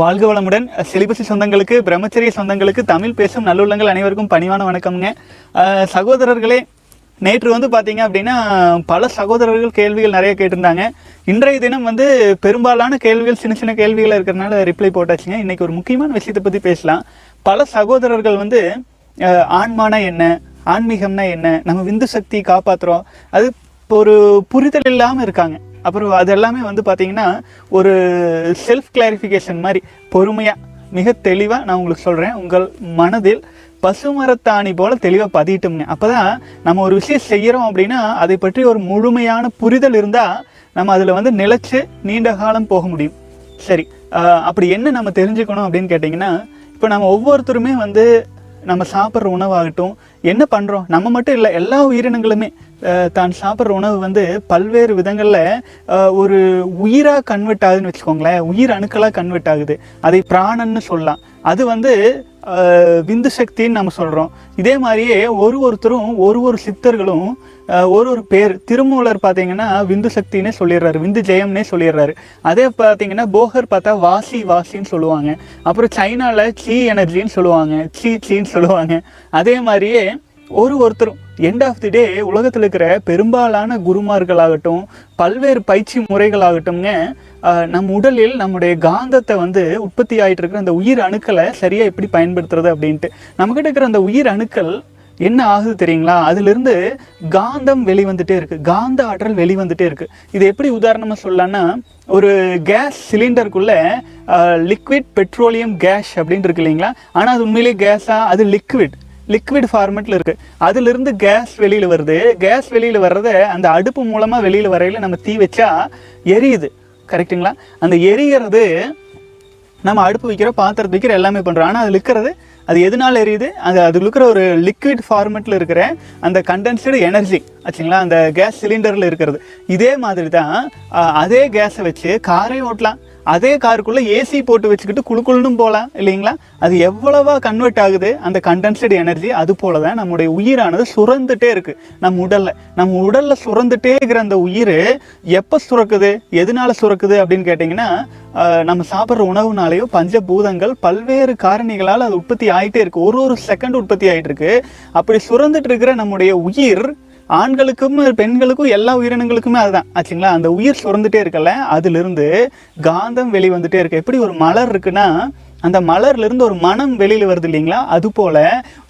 வாழ்க வளமுடன். சிலிபசி சொந்தங்களுக்கு பிரம்மச்சரிய சொந்தங்களுக்கு தமிழ் பேசும் நல்லுள்ளங்கள் அனைவருக்கும் பணிவான வணக்கம்ங்க. சகோதரர்களே நேற்று வந்து பார்த்தீங்க அப்படின்னா பல சகோதரர்கள் கேள்விகள் நிறைய கேட்டிருந்தாங்க. இன்றைய தினம் வந்து பெரும்பாலான கேள்விகள் சின்ன சின்ன கேள்விகள் இருக்கிறனால ரிப்ளை போட்டாச்சுங்க. இன்றைக்கி ஒரு முக்கியமான விஷயத்தை பற்றி பேசலாம். பல சகோதரர்கள் வந்து ஆன்மானா என்ன ஆன்மீகம்னா என்ன நம்ம விந்து சக்தி காப்பாற்றுறோம் அது இப்போ ஒரு புரிதல் இல்லாமல் இருக்காங்க. அப்புறம் அது எல்லாமே வந்து பார்த்தீங்கன்னா ஒரு செல்ஃப் கிளாரிஃபிகேஷன் மாதிரி பொறுமையாக மிக தெளிவாக நான் உங்களுக்கு சொல்கிறேன் உங்கள் மனதில் பசுமரத்தாணி போல் தெளிவாக பதியிட்டோம்ங்க அப்போ தான் நம்ம ஒரு விஷயம் செய்கிறோம் அப்படின்னா அதை பற்றி ஒரு முழுமையான புரிதல் இருந்தால் நம்ம அதில் வந்து நிலைச்சு நீண்ட காலம் போக முடியும். சரி அப்படி என்ன நம்ம தெரிஞ்சுக்கணும் அப்படின்னு கேட்டிங்கன்னா இப்போ நம்ம ஒவ்வொருத்தருமே வந்து நம்ம சாப்பிட்ற உணவாகட்டும் என்ன பண்ணுறோம் நம்ம மட்டும் இல்லை எல்லா உயிரினங்களுமே தான் சாப்பிட்ற உணவு வந்து பல்வேறு விதங்களில் ஒரு உயிராக கன்வெர்ட் ஆகுதுன்னு வச்சுக்கோங்களேன். உயிர் அணுக்களாக கன்வெர்ட் ஆகுது அதை பிராணன்னு சொல்லலாம். அது வந்து விந்து சக்தின்னு நம்ம சொல்கிறோம் இதே மாதிரியே ஒரு ஒருத்தரும் ஒரு ஒரு சித்தர்களும் ஒரு ஒரு பேர் திருமூலர் பார்த்தீங்கன்னா விந்து சக்தின்னே சொல்லிடுறாரு. விந்து ஜெயம்னே சொல்லிடுறாரு. அதே பார்த்தீங்கன்னா போகர் பார்த்தா வாசி வாசின்னு சொல்லுவாங்க. அப்புறம் சைனாவில் சீ எனர்ஜின்னு சொல்லுவாங்க. சீ சீன்னு சொல்லுவாங்க. அதே மாதிரியே ஒரு ஒருத்தரும். எண்ட் ஆஃப் தி டே உலகத்தில் இருக்கிற பெரும்பாலான குருமார்களாகட்டும் பல்வேறு பயிற்சி முறைகளாகட்டும்ங்க நம் உடலில் நம்முடைய காந்தத்தை வந்து உற்பத்தி ஆகிட்டு இருக்கிற அந்த உயிர் அணுக்களை சரியாக எப்படி பயன்படுத்துறது அப்படின்ட்டு. நம்மகிட்ட இருக்கிற அந்த உயிர் அணுக்கள் என்ன ஆகுது தெரியுங்களா? அதிலிருந்து காந்தம் வெளிவந்துட்டே இருக்குது காந்த ஆற்றல் வெளிவந்துட்டே இருக்குது இது எப்படி உதாரணமாக சொல்லலான்னா ஒரு கேஸ் சிலிண்டருக்குள்ளே லிக்விட் பெட்ரோலியம் கேஸ் அப்படின்னு இருக்கு இல்லைங்களா? ஆனால் அது உண்மையிலேயே கேஸாக அது லிக்விட் லிக்விட் ஃபார்மெட்டில் இருக்குது அதுலருந்து கேஸ் வெளியில் வருது. கேஸ் வெளியில் வர்றத அந்த அடுப்பு மூலமாக வெளியில் வரையில் நம்ம தீ வச்சா எரியுது. கரெக்ட்டுங்களா அந்த எரிகிறது நம்ம அடுப்பு வைக்கிற பாத்திரத்தை வைக்கிற எல்லாமே பண்ணுறோம் ஆனால் அதில் இருக்கிறது அது எதனால் எரியுது? அது அதில் இருக்கிற ஒரு லிக்விட் ஃபார்மெட்டில் இருக்கிற அந்த கண்டென்ஸ்டு எனர்ஜி ஆச்சுங்களா? அந்த கேஸ் சிலிண்டரில் இருக்கிறது. இதே மாதிரி தான் அதே கேஸை வச்சு காரே ஓட்டலாம். அதே காருக்குள்ளே ஏசி போட்டு வச்சுக்கிட்டு குளுக்குள்னும் போகலாம் இல்லைங்களா? அது எவ்வளவா கன்வெர்ட் ஆகுது அந்த கண்டென்ஸ்டு எனர்ஜி அது போல தான் நம்முடைய உயிரானது சுரந்துட்டே இருக்கு. நம்ம உடல்ல நம்ம உடல்ல சுரந்துட்டே இருக்கிற அந்த உயிர் எப்போ சுரக்குது எதனால சுரக்குது அப்படின்னு கேட்டிங்கன்னா நம்ம சாப்பிட்ற உணவுனாலேயோ பஞ்சபூதங்கள் பல்வேறு காரணிகளால் அது உற்பத்தி ஆகிட்டே இருக்கு. ஒரு ஒரு செகண்ட் உற்பத்தி ஆகிட்டு இருக்கு. அப்படி சுரந்துட்டு இருக்கிற நம்முடைய உயிர் ஆண்களுக்கும் பெண்களுக்கும் எல்லா உயிரினங்களுக்குமே அதுதான். ஆச்சுங்களா? அந்த உயிர் சுரந்துட்டே இருக்கல அதுலேருந்து காந்தம் வெளிவந்துட்டே இருக்கு. எப்படி ஒரு மலர் இருக்குன்னா அந்த மலர்லேருந்து ஒரு மனம் வெளியில் வருது இல்லைங்களா? அது போல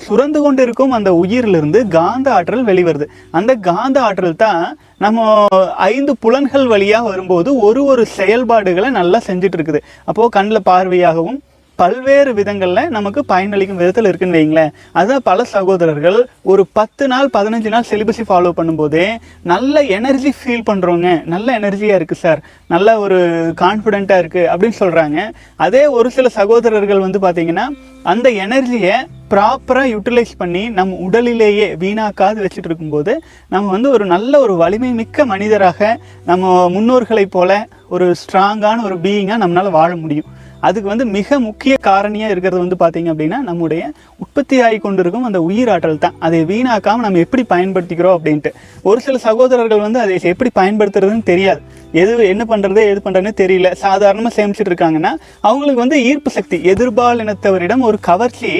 சுரந்து கொண்டு இருக்கும் அந்த உயிரிலிருந்து காந்த ஆற்றல் வெளிவருது அந்த காந்த ஆற்றல் தான் நம்ம ஐந்து புலன்கள் வழியாக வரும்போது ஒரு ஒரு செயல்பாடுகளை நல்லா செஞ்சுட்டு இருக்குது. அப்போது கண்ணில் பார்வையாகவும் பல்வேறு விதங்களில் நமக்கு பயனளிக்கும் விதத்தில் இருக்குன்னு வைங்களேன் அதான் பல சகோதரர்கள் ஒரு பத்து நாள் பதினஞ்சு நாள் சிலிபஸை ஃபாலோ பண்ணும்போதே நல்ல எனர்ஜி ஃபீல் பண்ணுறவங்க நல்ல எனர்ஜியாக இருக்குது சார் நல்ல ஒரு கான்ஃபிடென்ட்டாக இருக்குது அப்படின்னு சொல்கிறாங்க அதே ஒரு சில சகோதரர்கள் வந்து பார்த்தீங்கன்னா அந்த எனர்ஜியை ப்ராப்பராக யூட்டிலைஸ் பண்ணி நம் உடலிலேயே வீணாக்காது வச்சுட்டு இருக்கும்போது நம்ம வந்து ஒரு நல்ல ஒரு வலிமை மிக்க மனிதராக நம்ம முன்னோர்களைப் போல ஒரு ஸ்ட்ராங்கான ஒரு பீயிங்காக நம்மளால் வாழ முடியும். அதுக்கு வந்து மிக முக்கிய காரணியாக இருக்கிறது வந்து பார்த்தீங்க அப்படின்னா நம்முடைய உற்பத்தி ஆகி கொண்டிருக்கும் அந்த உயிராற்றல் தான். அதை வீணாக்காமல் நம்ம எப்படி பயன்படுத்திக்கிறோம் அப்படின்ட்டு. ஒரு சில சகோதரர்கள் வந்து அதை எப்படி பயன்படுத்துறதுன்னு தெரியாது. எது என்ன பண்ணுறது எது பண்ணுறதுன்னு தெரியல. சாதாரணமாக சேமிச்சுட்டு இருக்காங்கன்னா அவங்களுக்கு வந்து ஈர்ப்பு சக்தி எதிர்பால் இனத்தவரிடம் ஒரு கவர்ச்சி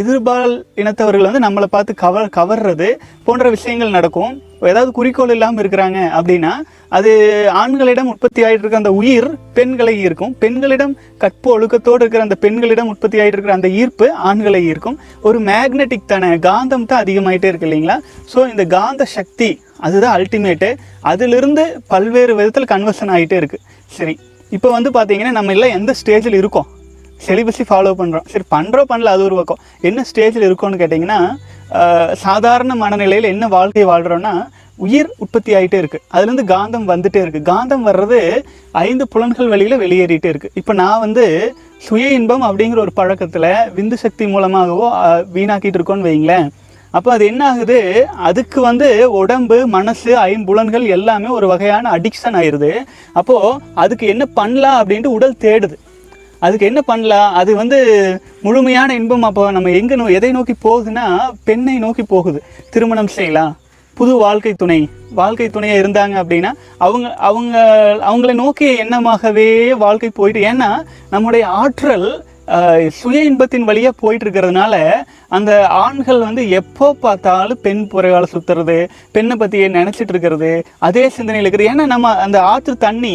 எதிர்பால் இனத்தவர்கள் வந்து நம்மளை பார்த்து கவர் கவர்றது போன்ற விஷயங்கள் நடக்கும். ஏதாவது குறிக்கோள் இல்லாமல் இருக்கிறாங்க அப்படின்னா அது ஆண்களிடம் உற்பத்தி ஆகிட்டு இருக்க அந்த உயிர் பெண்களை ஈர்க்கும். பெண்களிடம் கற்பு ஒழுக்கத்தோடு இருக்கிற அந்த பெண்களிடம் உற்பத்தி ஆகிட்டு இருக்கிற அந்த ஈர்ப்பு ஆண்களை ஈர்க்கும். ஒரு மேக்னெட்டிக் தானே காந்தம் தான் அதிகமாயிட்டே இருக்கு இல்லைங்களா? ஸோ இந்த காந்த சக்தி அதுதான் அல்டிமேட்டு அதிலிருந்து பல்வேறு விதத்தில் கன்வர்ஷன் ஆகிட்டே இருக்குது சரி இப்போ வந்து பார்த்தீங்கன்னா நம்ம எல்லாம் எந்த ஸ்டேஜில் இருக்கோம்? செலிபஸை ஃபாலோ பண்ணுறோம் சரி பண்ணுறோம் பண்ணல அது ஒரு பக்கம். என்ன ஸ்டேஜில் இருக்கோம்னு கேட்டிங்கன்னா சாதாரண மனநிலையில் என்ன வாழ்க்கை வாழ்கிறோன்னா உயிர் உற்பத்தி ஆகிட்டே இருக்குது அதுலேருந்து காந்தம் வந்துட்டே இருக்குது காந்தம் வர்றது ஐந்து புலன்கள் வழியில் வெளியேறிட்டே இருக்குது இப்போ நான் வந்து சுய இன்பம் அப்படிங்கிற ஒரு பழக்கத்தில் விந்து சக்தி மூலமாகவோ வீணாக்கிட்டு இருக்கோன்னு வைங்களேன் அப்போ அது என்ன ஆகுது? அதுக்கு வந்து உடம்பு மனசு ஐம்புலன்கள் எல்லாமே ஒரு வகையான அடிக்ஷன் ஆயிடுது அப்போது அதுக்கு என்ன பண்ணலாம் அப்படின்ட்டு உடல் தேடுது. அதுக்கு என்ன பண்ணலாம்? அது வந்து முழுமையான இன்பம். அப்போ நம்ம எங்கே நோ எதை நோக்கி போகுதுன்னா பெண்ணை நோக்கி போகுது. திருமணம் செய்யலாம். புது வாழ்க்கை துணை. வாழ்க்கை துணையாக இருந்தாங்க அப்படின்னா அவங்க அவங்க அவங்களை நோக்கிய எண்ணமாகவே வாழ்க்கை போயிட்டு ஏன்னா நம்முடைய ஆற்றல் சுய இன்பத்தின் வழியாக போயிட்டு இருக்கிறதுனால அந்த ஆண்கள் வந்து எப்போ பார்த்தாலும் பெண் புறையால் சுற்றுறது பெண்ணை பற்றியே நினச்சிட்டு இருக்கிறது அதே சிந்தனையில் இருக்கிறது ஏன்னா நம்ம அந்த ஆற்று தண்ணி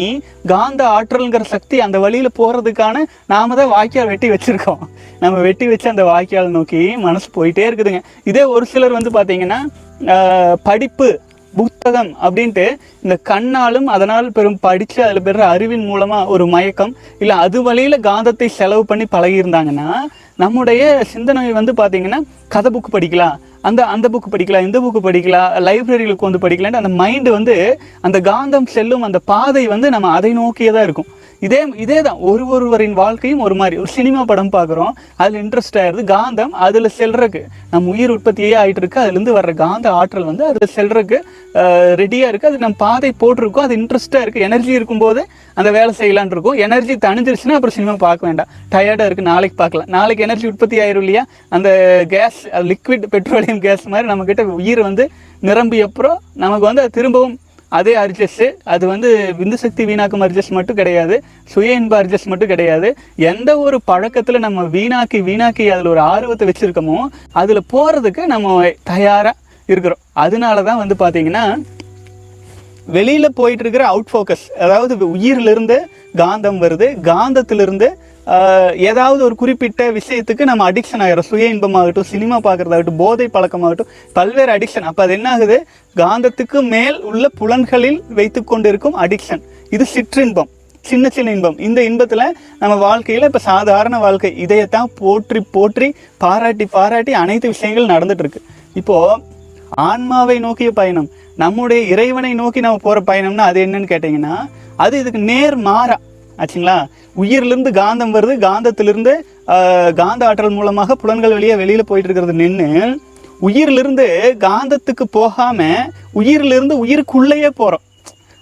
காந்த ஆற்றல்ங்கிற சக்தி அந்த வழியில் போகிறதுக்கான நாம் தான் வாய்க்கால் வெட்டி வச்சிருக்கோம். நம்ம வெட்டி வச்சு அந்த வாய்க்கால் நோக்கி மனசு போயிட்டே இருக்குதுங்க. இதே ஒரு சிலர் வந்து பார்த்திங்கன்னா படிப்பு புத்தகம் அப்படின்ட்டு இந்த கண்ணாலும் அதனால் பெரும் படித்து அதில் பெற அறிவின் மூலமாக ஒரு மயக்கம் இல்லை அது வழியில் காந்தத்தை செலவு பண்ணி பழகியிருந்தாங்கன்னா நம்முடைய சிந்தனை வந்து பார்த்தீங்கன்னா கதை புக்கு படிக்கலாம். அந்த அந்த புக்கு படிக்கலாம் இந்த புக்கு படிக்கலாம் லைப்ரரிகளுக்கு வந்து படிக்கலான்ட்டு அந்த மைண்டு வந்து அந்த காந்தம் செல்லும் அந்த பாதை வந்து நம்ம அதை நோக்கியே தான் இருக்கும். இதே இதே தான் ஒரு ஒருவரின் வாழ்க்கையும் ஒரு மாதிரி. ஒரு சினிமா படம் பார்க்குறோம் அதில் இன்ட்ரெஸ்ட் ஆயிடுது. காந்தம் அதில் செல்றதுக்கு நம்ம உயிர் உற்பத்தியே ஆகிட்டு இருக்கு அதுலேருந்து வர்ற காந்த ஆற்றல் வந்து அதில் செல்றதுக்கு ரெடியாக இருக்குது அது நம்ம பாதை போட்டிருக்கோம். அது இன்ட்ரெஸ்ட்டாக இருக்குது எனர்ஜி இருக்கும்போது அந்த வேலை செய்யலான்னு இருக்கும். எனர்ஜி தணிஞ்சிருச்சுன்னா அப்புறம் சினிமா பார்க்க வேண்டாம். டயர்டாக இருக்குது நாளைக்கு பார்க்கலாம். நாளைக்கு எனர்ஜி உற்பத்தி ஆயிரும் இல்லையா? அந்த கேஸ் லிக்விட் பெட்ரோலியம் கேஸ் மாதிரி நம்மக்கிட்ட உயிர் வந்து நிரம்பி அப்புறம் நமக்கு வந்து அது திரும்பவும் அதே அர்ஜஸ் அது வந்து விந்து சக்தி வீணாக்கும் அர்ஜஸ்ட் மட்டும் கிடையாது சுய இன்ப அர்ஜஸ்ட் மட்டும் கிடையாது. எந்த ஒரு பழக்கத்துல நம்ம வீணாக்கி வீணாக்கி அதுல ஒரு ஆர்வத்தை வச்சிருக்கோமோ அதுல போறதுக்கு நம்ம தயாரா இருக்கிறோம். அதனால தான் வந்து பாத்தீங்கன்னா வெளியில போயிட்டு இருக்கிற அவுட் ஃபோக்கஸ் அதாவது உயிரிலிருந்து காந்தம் வருது காந்தத்திலிருந்து ஏதாவது ஒரு குறிப்பிட்ட விஷயத்துக்கு நம்ம அடிக்ஷன் ஆகிறோம் சுய இன்பமாகட்டும் சினிமா பார்க்கறதாகட்டும் போதை பழக்கமாகட்டும் பல்வேறு அடிக்ஷன் அப்போ அது என்ன ஆகுது காந்தத்துக்கு மேல் உள்ள புலன்களில் வைத்து கொண்டிருக்கும் அடிக்ஷன் இது சிற்றின்பம். சின்ன சின்ன இன்பம். இந்த இன்பத்தில் நம்ம வாழ்க்கையில் இப்போ சாதாரண வாழ்க்கை. இதையத்தான் போற்றி போற்றி பாராட்டி பாராட்டி அனைத்து விஷயங்கள் நடந்துட்டு இருக்கு ஆன்மாவை நோக்கிய பயணம். நம்முடைய இறைவனை நோக்கி நம்ம போகிற பயணம்னா அது என்னன்னு கேட்டிங்கன்னா அது இதுக்கு நேர் மாறா. ஆச்சுங்களா? உயிர்லேருந்து காந்தம் வருது. காந்தத்திலிருந்து காந்த ஆற்றல் மூலமாக புலன்கள் வெளியே வெளியில் போயிட்டு இருக்கிறது நின்று உயிரிலிருந்து காந்தத்துக்கு போகாமல் உயிரிலிருந்து உயிருக்குள்ளேயே போகிறோம்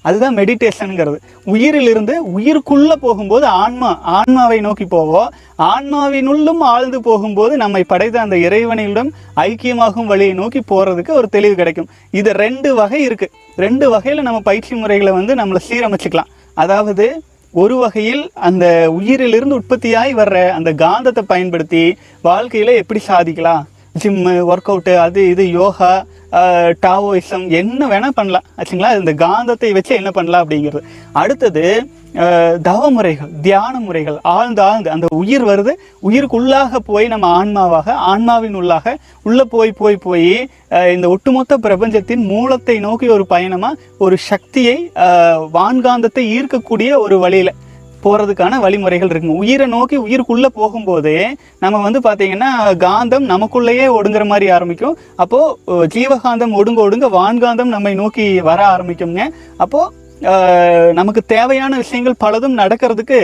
அதுதான் மெடிடேஷனுங்கிறது உயிரிலிருந்து உயிருக்குள்ளே போகும்போது ஆன்மா ஆன்மாவை நோக்கி போவோம் ஆன்மாவினுள்ளும் ஆழ்ந்து போகும்போது நம்மை படைத்த அந்த இறைவனிடம் ஐக்கியமாகும் வழியை நோக்கி போகிறதுக்கு ஒரு தெளிவு கிடைக்கும். இது ரெண்டு வகை இருக்குது ரெண்டு வகையில் நம்ம பயிற்சி முறைகளை வந்து நம்மளை சீரமைச்சிக்கலாம். அதாவது ஒரு வகையில் அந்த உயிரிலிருந்து உற்பத்தியாகி வர்ற அந்த காந்தத்தை பயன்படுத்தி வாழ்க்கையில் எப்படி சாதிக்கலாம்? ஜிம்மு ஒர்க் அவுட்டு அது இது யோகா டாவோயிசம் என்ன வேணால் பண்ணலாம். ஆச்சுங்களா? இந்த காந்தத்தை வச்சு என்ன பண்ணலாம் அப்படிங்கிறது. அடுத்தது தவ முறைகள் தியான முறைகள் ஆழ்ந்து ஆழ்ந்து அந்த உயிர் வருது. உயிருக்குள்ளாக போய் நம்ம ஆன்மாவாக ஆன்மாவின் உள்ளாக உள்ளே போய் போய் போய் இந்த ஒட்டுமொத்த பிரபஞ்சத்தின் மூலத்தை நோக்கி ஒரு பயணமாக ஒரு சக்தியை வான்காந்தத்தை ஈர்க்கக்கூடிய ஒரு வழியில் போகிறதுக்கான வழிமுறைகள் இருக்குங்க உயிரை நோக்கி உயிருக்குள்ளே போகும்போதே நம்ம வந்து பார்த்தீங்கன்னா காந்தம் நமக்குள்ளேயே ஒடுங்குற மாதிரி ஆரம்பிக்கும். அப்போது ஜீவகாந்தம் ஒடுங்க ஒடுங்க வான்காந்தம் நம்மை நோக்கி வர ஆரம்பிக்குங்க அப்போது நமக்கு தேவையான விஷயங்கள் பலதும் நடக்கிறதுக்கு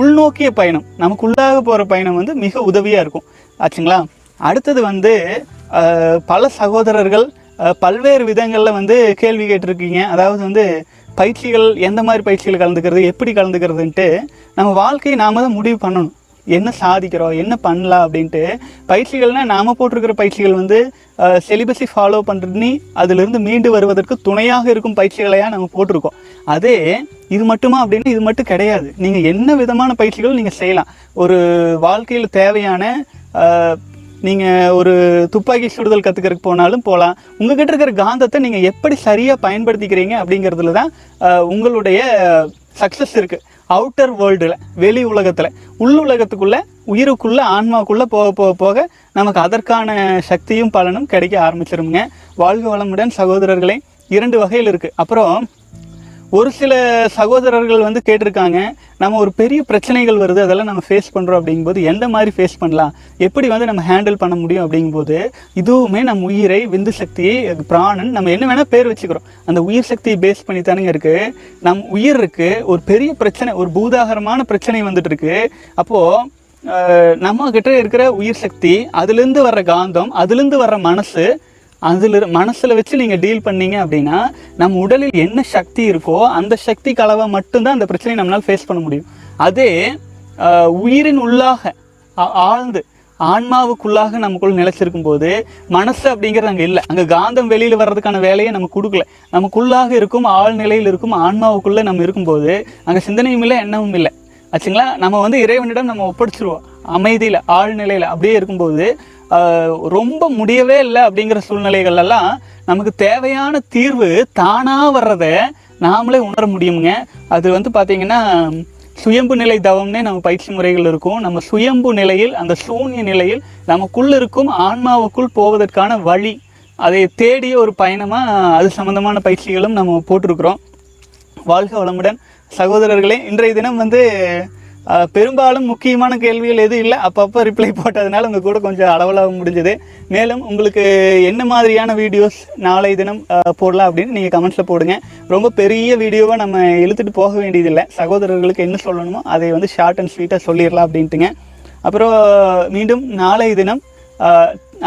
உள்நோக்கிய பயணம் நமக்குள்ளாக போகிற பயணம் வந்து மிக உதவியாக இருக்கும். ஆச்சுங்களா? அடுத்தது வந்து பல சகோதரர்கள் பல்வேறு விதங்களில் வந்து கேள்வி கேட்டிருக்கீங்க. அதாவது வந்து பயிற்சிகள் எந்த மாதிரி பயிற்சிகள் கலந்துக்கிறது எப்படி கலந்துக்கிறதுன்ட்டு நம்ம வாழ்க்கையை நாம தான் முடிவு பண்ணணும். என்ன சாதிக்கிறோம் என்ன பண்ணலாம் அப்படின்ட்டு பயிற்சிகள்னால் நாம் போட்டிருக்கிற பயிற்சிகள் வந்து செலிபஸை ஃபாலோ பண்ணுறதுன்னு அதிலிருந்து மீண்டு வருவதற்கு துணையாக இருக்கும் பயிற்சிகளையாக நம்ம போட்டிருக்கோம். அதே இது மட்டுமா அப்படின்னு இது மட்டும் கிடையாது. நீங்கள் என்ன விதமான பயிற்சிகள் நீங்கள் செய்யலாம். ஒரு வாழ்க்கையில் தேவையான நீங்கள் ஒரு துப்பாக்கி சுடுதல் கற்றுக்கறக்கு போனாலும் போகலாம் உங்ககிட்ட இருக்கிற காந்தத்தை நீங்கள் எப்படி சரியாக பயன்படுத்திக்கிறீங்க அப்படிங்கிறதுல தான் உங்களுடைய சக்ஸஸ் இருக்குது அவுட்டர் வேர்ல்டில் வெளி உலகத்தில். உள் உலகத்துக்குள்ளே உயிருக்குள்ளே ஆன்மாவுக்குள்ளே போக போக போக நமக்கு அதற்கான சக்தியும் பலனும் கிடைக்க ஆரம்பிச்சிருங்க வாழ்க வளமுடன் சகோதரர்களே இரண்டு வகையில் இருக்குது அப்புறம் ஒரு சில சகோதரர்கள் வந்து கேட்டிருக்காங்க நம்ம ஒரு பெரிய பிரச்சனைகள் வருது அதெல்லாம் நம்ம ஃபேஸ் பண்ணுறோம் அப்படிங்கும்போது எந்த மாதிரி ஃபேஸ் பண்ணலாம்? எப்படி வந்து நம்ம ஹேண்டில் பண்ண முடியும் அப்படிங்கும்போது இதுவுமே நம்ம உயிரை விந்து சக்தியை பிராணன் நம்ம என்ன வேணால் பேர் வச்சுக்கிறோம். அந்த உயிர் சக்தியை பேஸ் பண்ணி தானுங்க இருக்கு. நம் உயிர் இருக்கு ஒரு பெரிய பிரச்சனை ஒரு பூதாகரமான பிரச்சனை வந்துட்டு இருக்கு அப்போது நம்ம கிட்ட இருக்கிற உயிர் சக்தி அதுலேருந்து வர்ற காந்தம் அதுலேருந்து வர்ற மனசு அதில் மனசில் வச்சு நீங்கள் டீல் பண்ணீங்க அப்படின்னா நம்ம உடலில் என்ன சக்தி இருக்கோ அந்த சக்தி கலவை மட்டும்தான் அந்த பிரச்சனையை நம்மளால் ஃபேஸ் பண்ண முடியும். அதே உயிரின் உள்ளாக ஆழ்ந்து ஆன்மாவுக்குள்ளாக நமக்குள் நிலைச்சிருக்கும் போது மனசு அப்படிங்கிறது அங்கே இல்லை. அங்கே காந்தம் வெளியில் வர்றதுக்கான வேலையை நம்ம கொடுக்கல. நமக்குள்ளாக இருக்கும் ஆழ்நிலையில் இருக்கும் ஆன்மாவுக்குள்ளே நம்ம இருக்கும்போது அங்கே சிந்தனையும் இல்லை எண்ணமும் இல்லை. ஆச்சுங்களா? நம்ம வந்து இறைவனிடம் நம்ம ஒப்படைச்சிருவோம். அமைதியில் ஆழ்நிலையில் அப்படியே இருக்கும்போது ரொம்ப முடியவே இல்லை அப்படிங்கிற சூழ்நிலைகளெல்லாம் நமக்கு தேவையான தீர்வு தானாக வர்றதை நாமளே உணர முடியுங்க அது வந்து பார்த்திங்கன்னா சுயம்பு நிலை தவம்னே நம்ம பயிற்சி முறைகள் இருக்கும். நம்ம சுயம்பு நிலையில் அந்த சூன்ய நிலையில் நமக்குள் இருக்கும் ஆன்மாவுக்குள் போவதற்கான வழி அதை தேடிய ஒரு பயணமாக அது சம்மந்தமான பயிற்சிகளும் நம்ம போட்டிருக்கிறோம். வாழ்க வளமுடன். சகோதரர்களே இன்றைய தினம் வந்து பெரும்பாலும் முக்கியமான கேள்விகள் எதுவும் இல்லை. அப்பப்போ ரிப்ளை போட்டதுனால உங்கள் கூட கொஞ்சம் அளவலாக முடிஞ்சது. மேலும் உங்களுக்கு என்ன மாதிரியான வீடியோஸ் நாளை தினம் போடலாம் அப்படின்னு நீங்கள் கமெண்ட்ஸில் போடுங்க. ரொம்ப பெரிய வீடியோவை நம்ம இழுத்துட்டு போக வேண்டியதில்லை. சகோதரர்களுக்கு என்ன சொல்லணுமோ அதை வந்து ஷார்ட் அண்ட் ஸ்வீட்டாக சொல்லிடலாம் அப்படின்ட்டுங்க. அப்புறம் மீண்டும் நாளை தினம்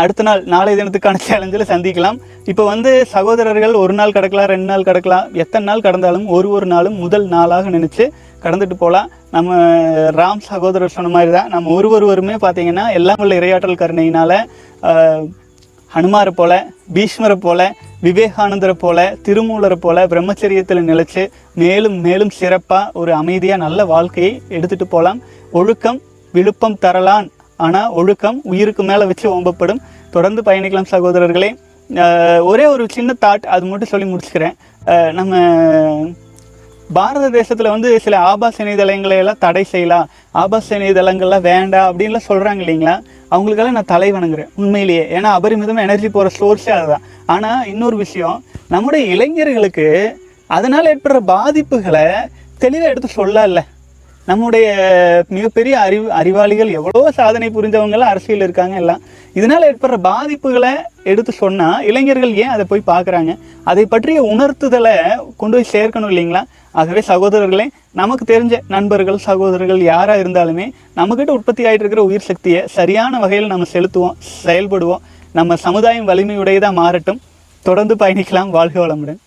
அடுத்த நாள் நாளை தினத்துக்கான சேலஞ்சில் சந்திக்கலாம். இப்போ வந்து சகோதரர்கள் ஒரு நாள் கிடக்கலாம் ரெண்டு நாள் கிடக்கலாம். எத்தனை நாள் கடந்தாலும் ஒரு ஒரு நாளும் முதல் நாளாக நினச்சி கடந்துட்டு போகலாம். நம்ம ராம் சகோதரர் சொன்ன மாதிரி தான் நம்ம ஒரு ஒருவருமே பார்த்தீங்கன்னா எல்லாம் உள்ள இரையாற்றல் கருணையினால் ஹனுமாரை போல பீஷ்மரை போல விவேகானந்தரை போல திருமூலரை போல பிரம்மச்சரியத்தில் நிலைச்சு மேலும் மேலும் சிறப்பாக ஒரு அமைதியாக நல்ல வாழ்க்கையை எடுத்துட்டு போகலாம். ஒழுக்கம் விழுப்பம் தரலான் ஆனால் ஒழுக்கம் உயிருக்கு மேலே வச்சு ஓம்பப்படும். தொடர்ந்து பயணிக்கலாம் சகோதரர்களே. ஒரே ஒரு சின்ன தாட் அது மட்டும் சொல்லி முடிச்சுக்கிறேன். நம்ம பாரத தேசத்தில் வந்து சில ஆபாச இணையதளங்களை எல்லாம் தடை செய்யலாம். ஆபாச இணையதளங்கள்லாம் வேண்டாம் அப்படின்லாம் சொல்கிறாங்க இல்லைங்களா? அவங்களுக்கெல்லாம் நான் தலை வணங்குறேன் உண்மையிலேயே. ஏன்னா அபரிமிதமாக எனர்ஜி போகிற சோர்ஸே அதுதான். ஆனால் இன்னொரு விஷயம் நம்முடைய இளைஞர்களுக்கு அதனால் ஏற்படுற பாதிப்புகளை தெளிவாக எடுத்து சொல்லல. நம்முடைய மிகப்பெரிய அறிவு அறிவாளிகள் எவ்வளோ சாதனை புரிஞ்சவங்கலாம் அரசியல் இருக்காங்க எல்லாம். இதனால் ஏற்படுற பாதிப்புகளை எடுத்து சொன்னால் இளைஞர்கள் ஏன் அதை போய் பார்க்குறாங்க? அதை பற்றிய உணர்த்துதலை கொண்டு போய் சேர்க்கணும் இல்லைங்களா? ஆகவே சகோதரர்களே நமக்கு தெரிஞ்ச நண்பர்கள் சகோதரர்கள் யாராக இருந்தாலுமே நம்மக்கிட்ட உற்பத்தி ஆகிட்டு இருக்கிற உயிர் சக்தியை சரியான வகையில் நம்ம செலுத்துவோம் செயல்படுவோம். நம்ம சமுதாயம் வலிமையுடையதாக மாறட்டும். தொடர்ந்து பயணிக்கலாம். வாழ்க வளமுடன்.